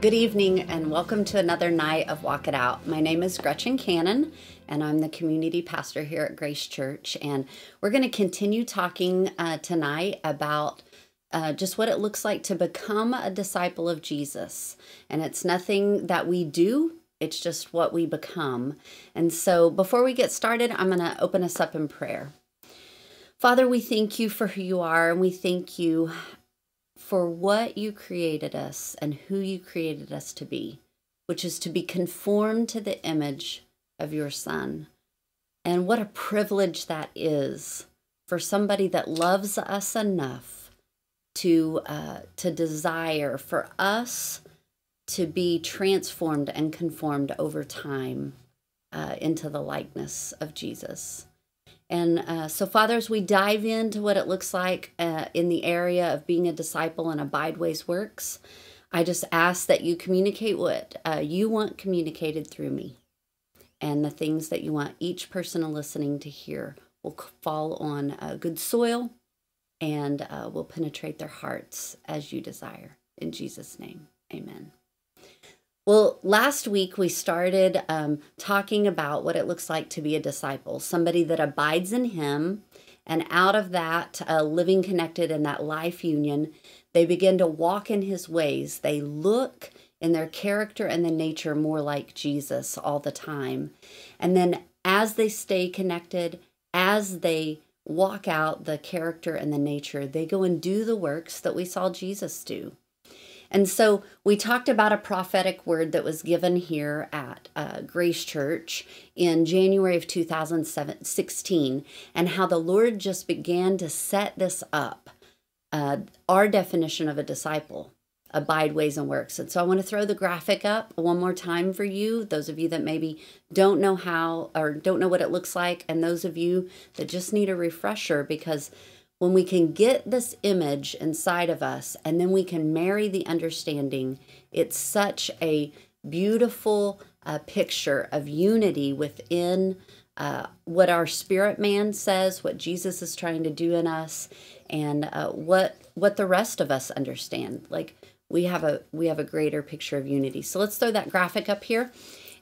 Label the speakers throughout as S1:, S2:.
S1: Good evening, and welcome to another night of Walk It Out. My name is Gretchen Cannon, and I'm the community pastor here at Grace Church. And we're going to continue talking uh, tonight about uh, just what it looks like to become a disciple of Jesus. And it's nothing that we do, it's just what we become. And so before we get started, I'm going to open us up in prayer. Father, we thank you for who you are, and we thank you for what you created us and who you created us to be, which is to be conformed to the image of your Son. And what a privilege that is for somebody that loves us enough to uh, to desire for us to be transformed and conformed over time uh, into the likeness of Jesus. And uh, so, Father, as we dive into what it looks like uh, in the area of being a disciple and Abide Ways Works, I just ask that you communicate what uh, you want communicated through me. And the things that you want each person listening to hear will fall on uh, good soil and uh, will penetrate their hearts as you desire. In Jesus' name, amen. Well, last week we started um, talking about what it looks like to be a disciple, somebody that abides in Him. And out of that, uh, living connected in that life union, they begin to walk in His ways. They look in their character and the nature more like Jesus all the time. And then as they stay connected, as they walk out the character and the nature, they go and do the works that we saw Jesus do. And so we talked about a prophetic word that was given here at uh, Grace Church in January of 2016 and how the Lord just began to set this up. Uh, our definition of a disciple abide ways and works. And so I want to throw the graphic up one more time for you, those of you that maybe don't know how or don't know what it looks like, and those of you that just need a refresher because when we can get this image inside of us and then we can marry the understanding, it's such a beautiful uh, picture of unity within uh, what our spirit man says, what Jesus is trying to do in us, and uh, what what the rest of us understand. Like we have a we have a greater picture of unity. So let's throw that graphic up here.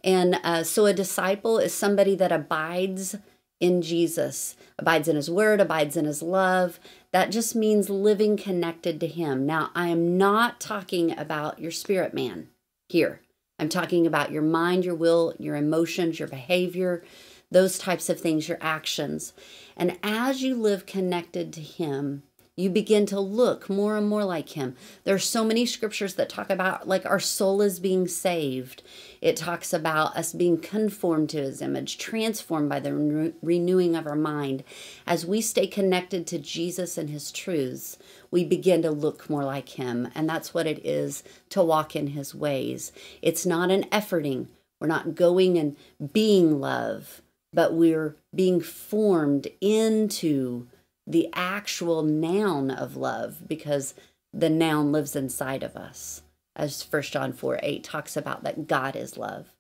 S1: And uh, so a disciple is somebody that abides in Jesus, abides in his word, abides in his love. That just means living connected to him. Now, I am not talking about your spirit man here. I'm talking about your mind, your will, your emotions, your behavior, those types of things, your actions. And as you live connected to him, you begin to look more and more like him. There are so many scriptures that talk about like our soul is being saved. It talks about us being conformed to his image, transformed by the re- renewing of our mind. As we stay connected to Jesus and his truths, we begin to look more like him. And that's what it is to walk in his ways. It's not an efforting. We're not going and being love, but we're being formed into the actual noun of love because the noun lives inside of us as First John 4 8 talks about that God is love.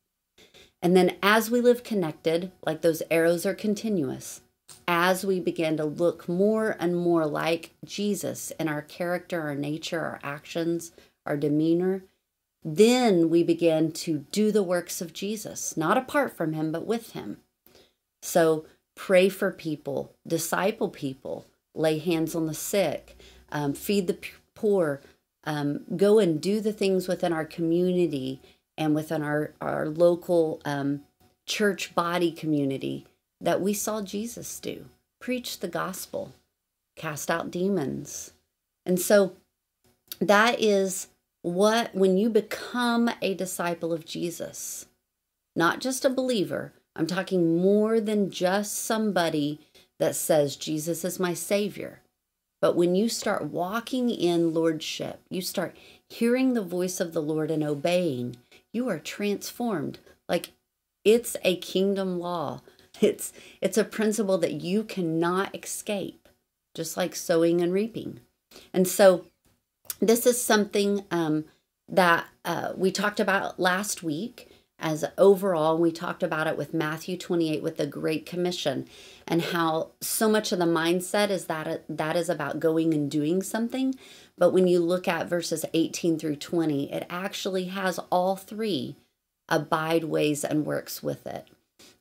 S1: And then as we live connected, like those arrows are continuous, as we begin to look more and more like Jesus in our character, our nature, our actions, our demeanor, then we begin to do the works of Jesus, not apart from him, but with him. So pray for people, disciple people, lay hands on the sick, um, feed the poor, um, go and do the things within our community and within our, our local um, church body community that we saw Jesus do. Preach the gospel, cast out demons. And so that is what, when you become a disciple of Jesus, not just a believer, I'm talking more than just somebody that says, Jesus is my Savior. But when you start walking in Lordship, you start hearing the voice of the Lord and obeying, you are transformed. Like it's a kingdom law. It's it's a principle that you cannot escape, just like sowing and reaping. And so, this is something um, that uh, we talked about last week as overall we talked about it with Matthew 28 with the great commission and how so much of the mindset is that that is about going and doing something. But when you look at verses 18 through 20 it actually has all three abide ways and works with it.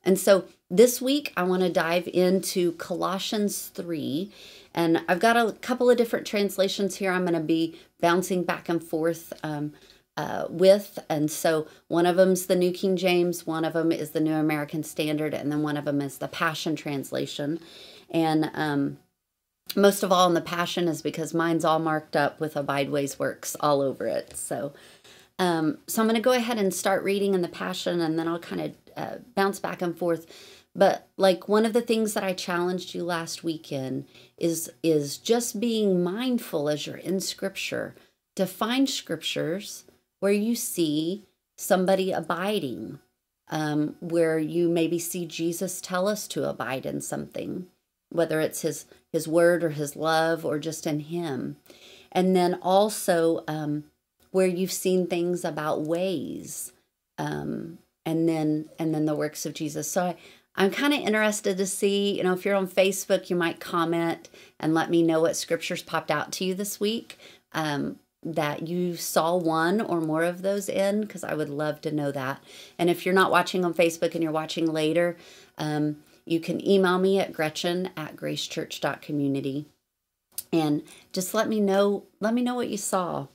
S1: And so this week I want to dive into Colossians 3 and I've got a couple of different translations here. I'm going to be bouncing back and forth um, uh, with. And so one of them's the New King James, one of them is the New American Standard, and then one of them is the Passion Translation. And um, most of all in the Passion is because mine's all marked up with Abideways Works all over it. So, um, so I'm going to go ahead and start reading in the Passion, and then I'll kind of uh, bounce back and forth. But like one of the things that I challenged you last weekend is is just being mindful as you're in Scripture to find scriptures where you see somebody abiding, um, where you maybe see Jesus tell us to abide in something, whether it's his his word or his love or just in him, and then also um, where you've seen things about ways, um, and then and then the works of Jesus. So I. I'm kind of interested to see, you know, if you're on Facebook, you might comment and let me know what scriptures popped out to you this week. Um, that you saw one or more of those in because I would love to know that. And if you're not watching on Facebook and you're watching later, um, you can email me at gretchen at gracechurch.community and just let me know let me know what you saw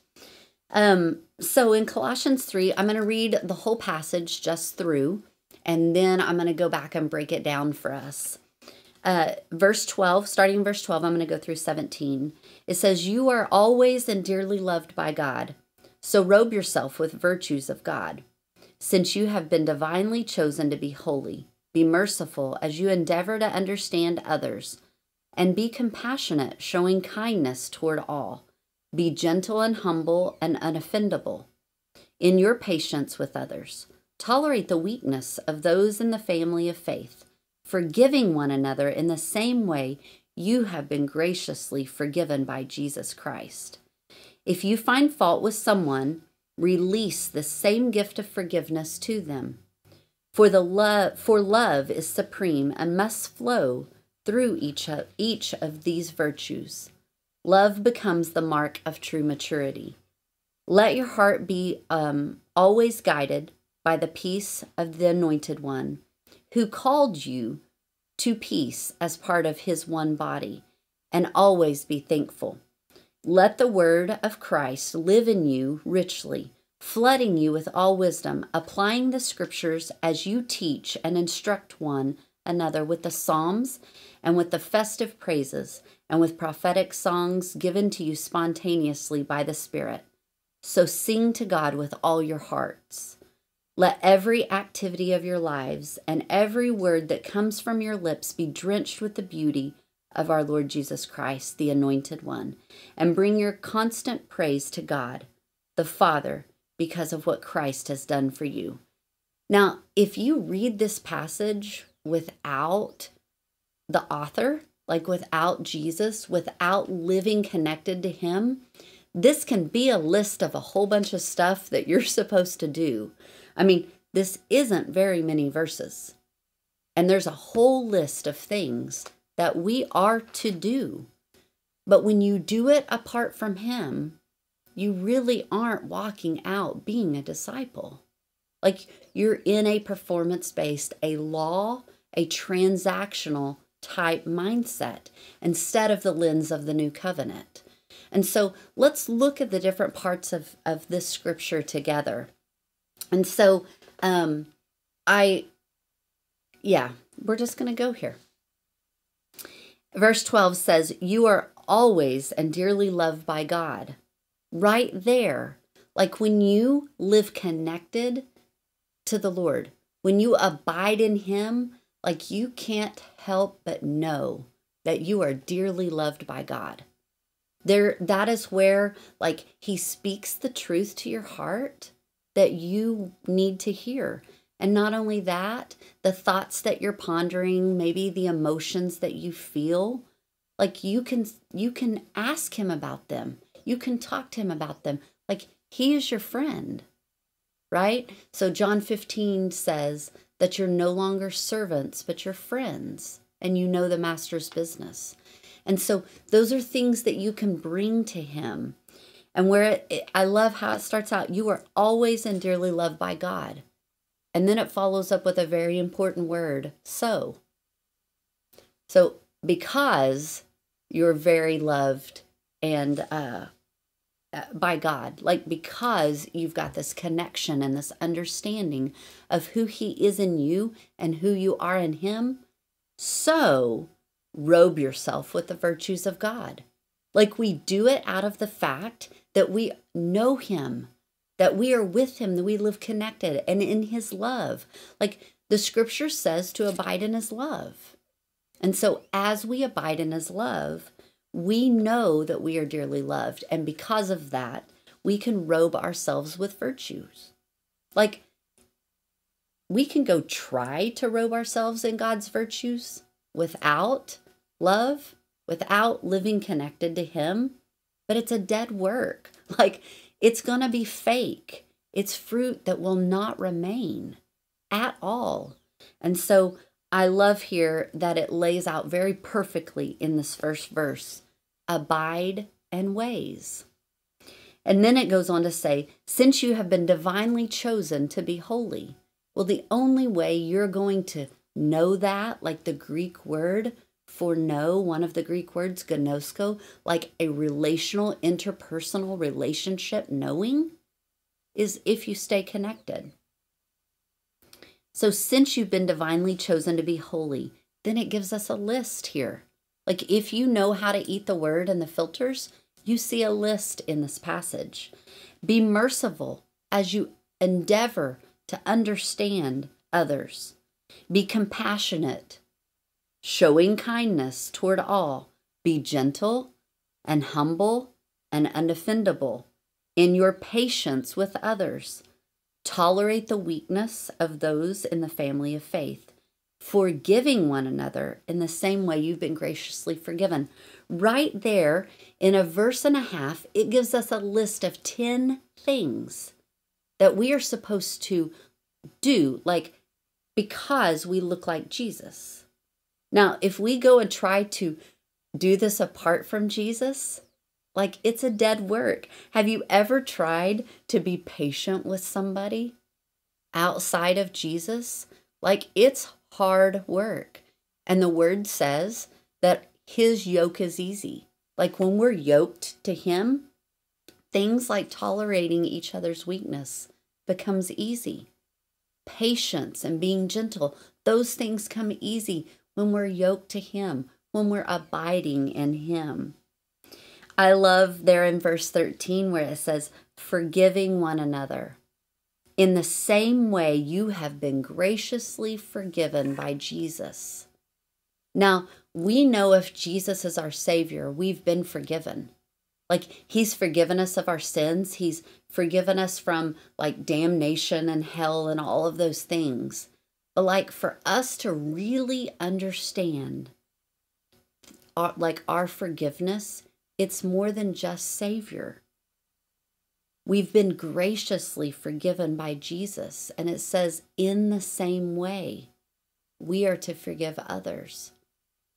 S1: um, so in colossians 3 i'm going to read the whole passage just through and then i'm going to go back and break it down for us uh, verse 12, starting verse 12, I'm going to go through 17. It says, You are always and dearly loved by God. So robe yourself with virtues of God. Since you have been divinely chosen to be holy, be merciful as you endeavor to understand others, and be compassionate, showing kindness toward all. Be gentle and humble and unoffendable. In your patience with others, tolerate the weakness of those in the family of faith forgiving one another in the same way you have been graciously forgiven by Jesus Christ. If you find fault with someone, release the same gift of forgiveness to them. For the love for love is supreme and must flow through each of, each of these virtues. Love becomes the mark of true maturity. Let your heart be um, always guided by the peace of the Anointed One who called you to peace as part of his one body, and always be thankful. Let the word of Christ live in you richly, flooding you with all wisdom, applying the scriptures as you teach and instruct one another with the psalms and with the festive praises and with prophetic songs given to you spontaneously by the Spirit. So sing to God with all your hearts. Let every activity of your lives and every word that comes from your lips be drenched with the beauty of our Lord Jesus Christ, the Anointed One, and bring your constant praise to God, the Father, because of what Christ has done for you. Now, if you read this passage without the author, like without Jesus, without living connected to Him, this can be a list of a whole bunch of stuff that you're supposed to do. I mean, this isn't very many verses. And there's a whole list of things that we are to do. But when you do it apart from Him, you really aren't walking out being a disciple. Like you're in a performance based, a law, a transactional type mindset instead of the lens of the new covenant. And so let's look at the different parts of, of this scripture together. And so um, I, yeah, we're just going to go here. Verse 12 says, You are always and dearly loved by God. Right there, like when you live connected to the Lord, when you abide in Him, like you can't help but know that you are dearly loved by God. There that is where like he speaks the truth to your heart that you need to hear. And not only that, the thoughts that you're pondering, maybe the emotions that you feel, like you can you can ask him about them. You can talk to him about them. Like he is your friend. right? So John 15 says that you're no longer servants, but you're friends, and you know the master's business. And so those are things that you can bring to him. And where it, I love how it starts out, you are always and dearly loved by God. And then it follows up with a very important word, so. So because you're very loved and uh, uh, by God, like because you've got this connection and this understanding of who He is in you and who you are in Him, so robe yourself with the virtues of God. Like we do it out of the fact that we know Him, that we are with Him, that we live connected and in His love. Like the scripture says to abide in His love. And so as we abide in His love, we know that we are dearly loved. And because of that, we can robe ourselves with virtues. Like, we can go try to robe ourselves in God's virtues without love, without living connected to Him, but it's a dead work. Like, it's going to be fake. It's fruit that will not remain at all. And so I love here that it lays out very perfectly in this first verse abide and ways. And then it goes on to say, since you have been divinely chosen to be holy. Well, the only way you're going to know that, like the Greek word for know, one of the Greek words, ginosko, like a relational, interpersonal relationship knowing, is if you stay connected. So, since you've been divinely chosen to be holy, then it gives us a list here. Like, if you know how to eat the word and the filters, you see a list in this passage. Be merciful as you endeavor to understand others. Be compassionate, showing kindness toward all. Be gentle and humble and unoffendable in your patience with others. Tolerate the weakness of those in the family of faith, forgiving one another in the same way you've been graciously forgiven. Right there in a verse and a half, it gives us a list of 10 things that we are supposed to do, like because we look like Jesus. Now, if we go and try to do this apart from Jesus, like it's a dead work. Have you ever tried to be patient with somebody outside of Jesus? Like it's hard work. And the word says that his yoke is easy. Like when we're yoked to him, things like tolerating each other's weakness becomes easy. Patience and being gentle, those things come easy when we're yoked to him, when we're abiding in him. I love there in verse 13 where it says, forgiving one another. In the same way, you have been graciously forgiven by Jesus. Now, we know if Jesus is our Savior, we've been forgiven. Like, He's forgiven us of our sins, He's forgiven us from like damnation and hell and all of those things. But, like, for us to really understand, our, like, our forgiveness, it's more than just Savior. We've been graciously forgiven by Jesus, and it says, in the same way, we are to forgive others.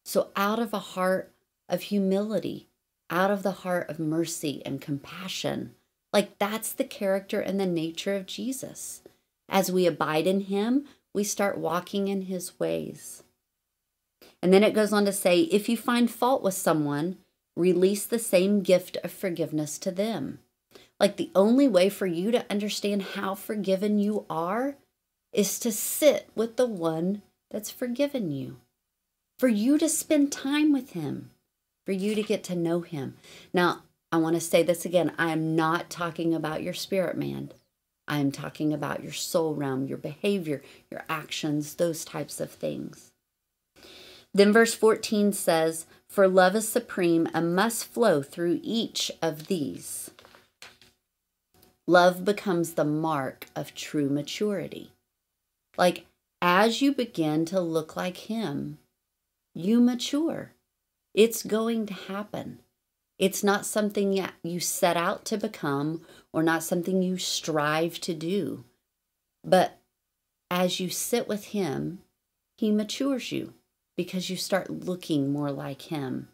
S1: So, out of a heart of humility, out of the heart of mercy and compassion, like that's the character and the nature of Jesus. As we abide in Him, we start walking in His ways. And then it goes on to say, if you find fault with someone, release the same gift of forgiveness to them. Like the only way for you to understand how forgiven you are is to sit with the one that's forgiven you, for you to spend time with him, for you to get to know him. Now, I want to say this again I am not talking about your spirit man. I am talking about your soul realm, your behavior, your actions, those types of things. Then verse 14 says, For love is supreme and must flow through each of these. Love becomes the mark of true maturity. Like as you begin to look like Him, you mature. It's going to happen. It's not something you set out to become or not something you strive to do. But as you sit with Him, He matures you because you start looking more like Him.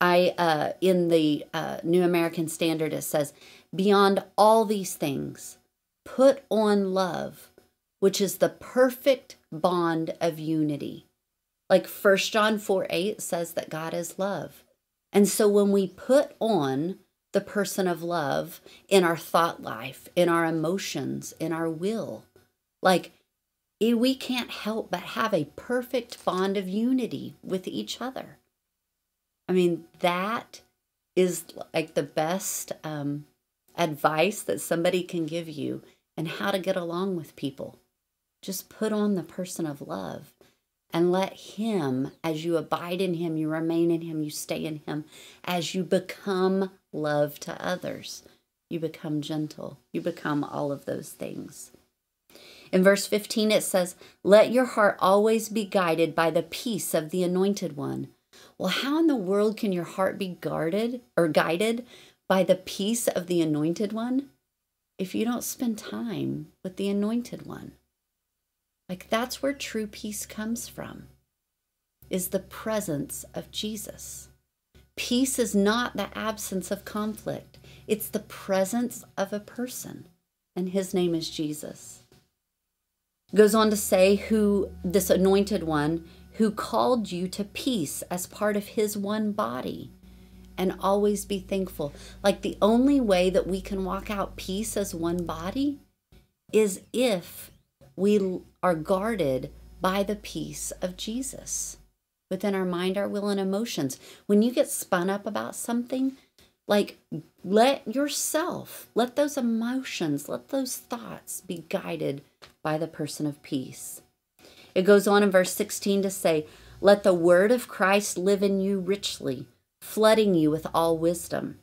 S1: I uh, in the uh, New American Standard it says, "Beyond all these things, put on love, which is the perfect bond of unity." Like First John 4 8 says that God is love. And so when we put on the person of love in our thought life, in our emotions, in our will, like eh, we can't help but have a perfect bond of unity with each other. I mean, that is like the best um, advice that somebody can give you and how to get along with people. Just put on the person of love and let Him, as you abide in Him, you remain in Him, you stay in Him, as you become love to others, you become gentle, you become all of those things. In verse 15, it says, Let your heart always be guided by the peace of the anointed one. Well, how in the world can your heart be guarded or guided by the peace of the anointed one if you don't spend time with the anointed one? Like that's where true peace comes from, is the presence of Jesus. Peace is not the absence of conflict, it's the presence of a person, and his name is Jesus. Goes on to say, who this anointed one who called you to peace as part of his one body and always be thankful. Like the only way that we can walk out peace as one body is if we are guarded by the peace of Jesus within our mind, our will, and emotions. When you get spun up about something, like let yourself, let those emotions, let those thoughts be guided by the person of peace. It goes on in verse 16 to say, Let the word of Christ live in you richly, flooding you with all wisdom.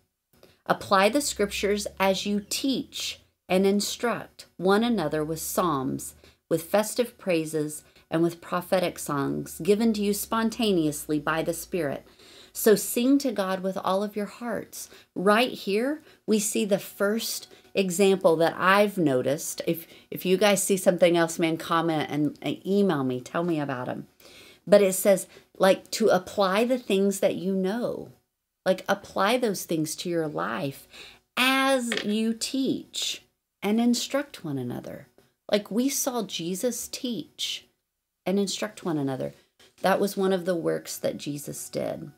S1: Apply the scriptures as you teach and instruct one another with psalms with festive praises and with prophetic songs given to you spontaneously by the Spirit. So sing to God with all of your hearts. Right here, we see the first example that I've noticed. If if you guys see something else, man, comment and, and email me. Tell me about them. But it says like to apply the things that you know. Like apply those things to your life as you teach and instruct one another. Like we saw Jesus teach and instruct one another. That was one of the works that Jesus did.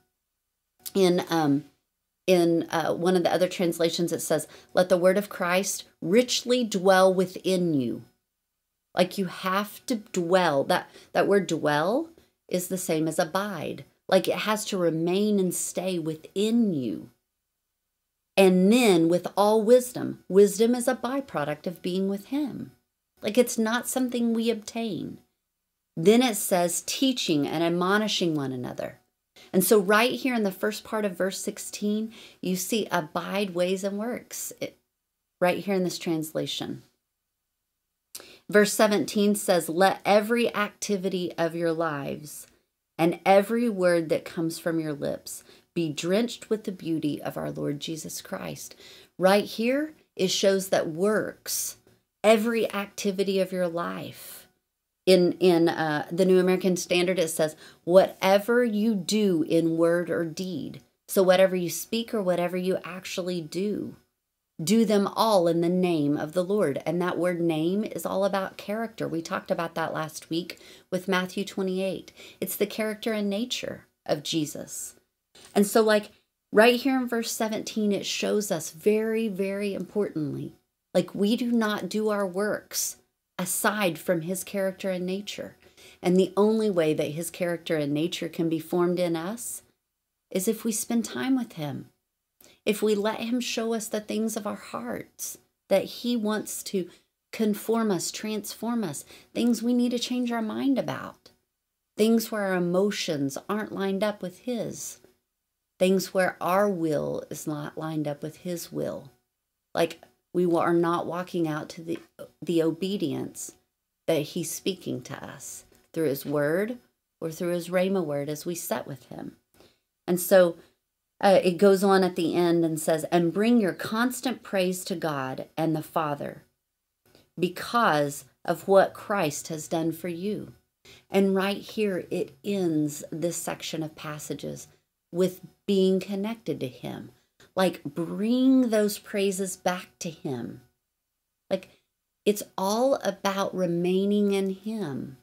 S1: In um, in uh, one of the other translations, it says, "Let the word of Christ richly dwell within you." Like you have to dwell. That that word "dwell" is the same as abide. Like it has to remain and stay within you. And then with all wisdom, wisdom is a byproduct of being with Him. Like it's not something we obtain. Then it says teaching and admonishing one another. And so, right here in the first part of verse 16, you see abide ways and works, it, right here in this translation. Verse 17 says, Let every activity of your lives and every word that comes from your lips be drenched with the beauty of our Lord Jesus Christ. Right here, it shows that works every activity of your life. In, in uh, the New American Standard, it says, whatever you do in word or deed. So, whatever you speak or whatever you actually do, do them all in the name of the Lord. And that word name is all about character. We talked about that last week with Matthew 28. It's the character and nature of Jesus. And so, like right here in verse 17, it shows us very, very importantly like we do not do our works aside from his character and nature. And the only way that his character and nature can be formed in us is if we spend time with him. If we let him show us the things of our hearts that he wants to conform us, transform us, things we need to change our mind about, things where our emotions aren't lined up with his, things where our will is not lined up with his will. Like we are not walking out to the the obedience that he's speaking to us through his word or through his rhema word as we set with him and so uh, it goes on at the end and says and bring your constant praise to god and the father because of what Christ has done for you. And right here, it ends this section of passages with being connected to Him. Like, bring those praises back to Him. Like, it's all about remaining in Him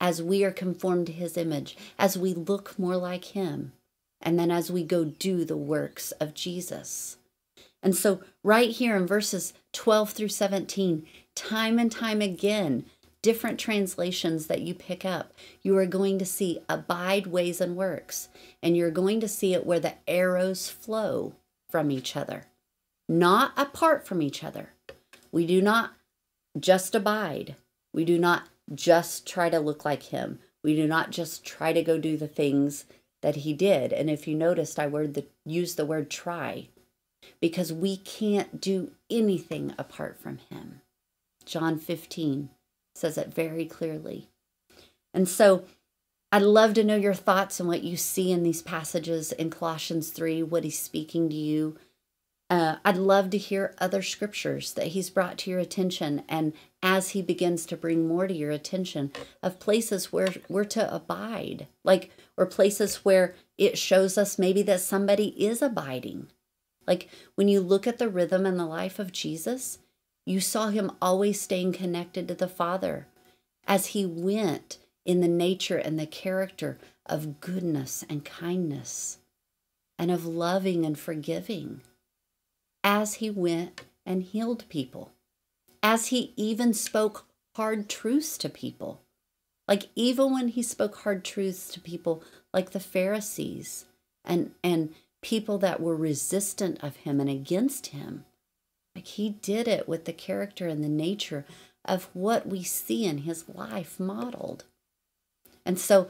S1: as we are conformed to His image, as we look more like Him, and then as we go do the works of Jesus. And so, right here in verses 12 through 17, time and time again, different translations that you pick up, you are going to see abide ways and works. And you're going to see it where the arrows flow from each other, not apart from each other. We do not just abide. We do not just try to look like him. We do not just try to go do the things that he did. And if you noticed, I word the, used the word try because we can't do anything apart from him. John 15 says it very clearly. And so I'd love to know your thoughts on what you see in these passages in Colossians 3, what he's speaking to you. Uh, I'd love to hear other scriptures that he's brought to your attention. And as he begins to bring more to your attention of places where we're to abide, like, or places where it shows us maybe that somebody is abiding. Like when you look at the rhythm and the life of Jesus, you saw him always staying connected to the Father as he went in the nature and the character of goodness and kindness and of loving and forgiving as he went and healed people, as he even spoke hard truths to people. Like even when he spoke hard truths to people like the Pharisees and and people that were resistant of him and against him, like he did it with the character and the nature of what we see in his life modeled. And so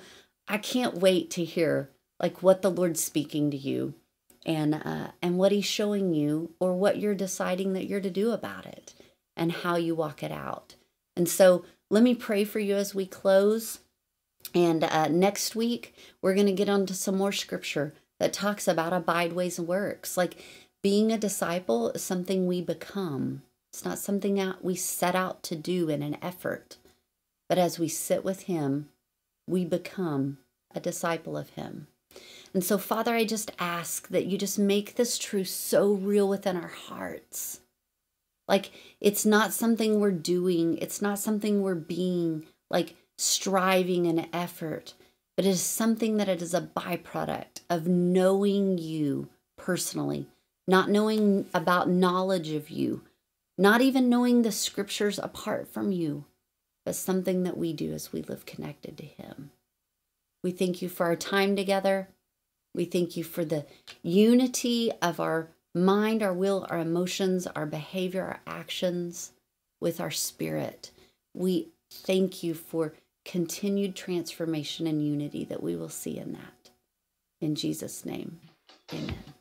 S1: I can't wait to hear like what the Lord's speaking to you and uh, and what he's showing you or what you're deciding that you're to do about it and how you walk it out. And so let me pray for you as we close. And uh, next week, we're going to get onto some more scripture that talks about abide ways and works. Like being a disciple is something we become. It's not something that we set out to do in an effort. But as we sit with Him, we become a disciple of Him. And so, Father, I just ask that you just make this truth so real within our hearts. Like, it's not something we're doing, it's not something we're being, like striving and effort, but it is something that it is a byproduct of knowing you personally not knowing about knowledge of you, not even knowing the scriptures apart from you, but something that we do as we live connected to Him. We thank you for our time together. We thank you for the unity of our mind, our will, our emotions, our behavior, our actions with our spirit. We thank you for continued transformation and unity that we will see in that. In Jesus' name, amen.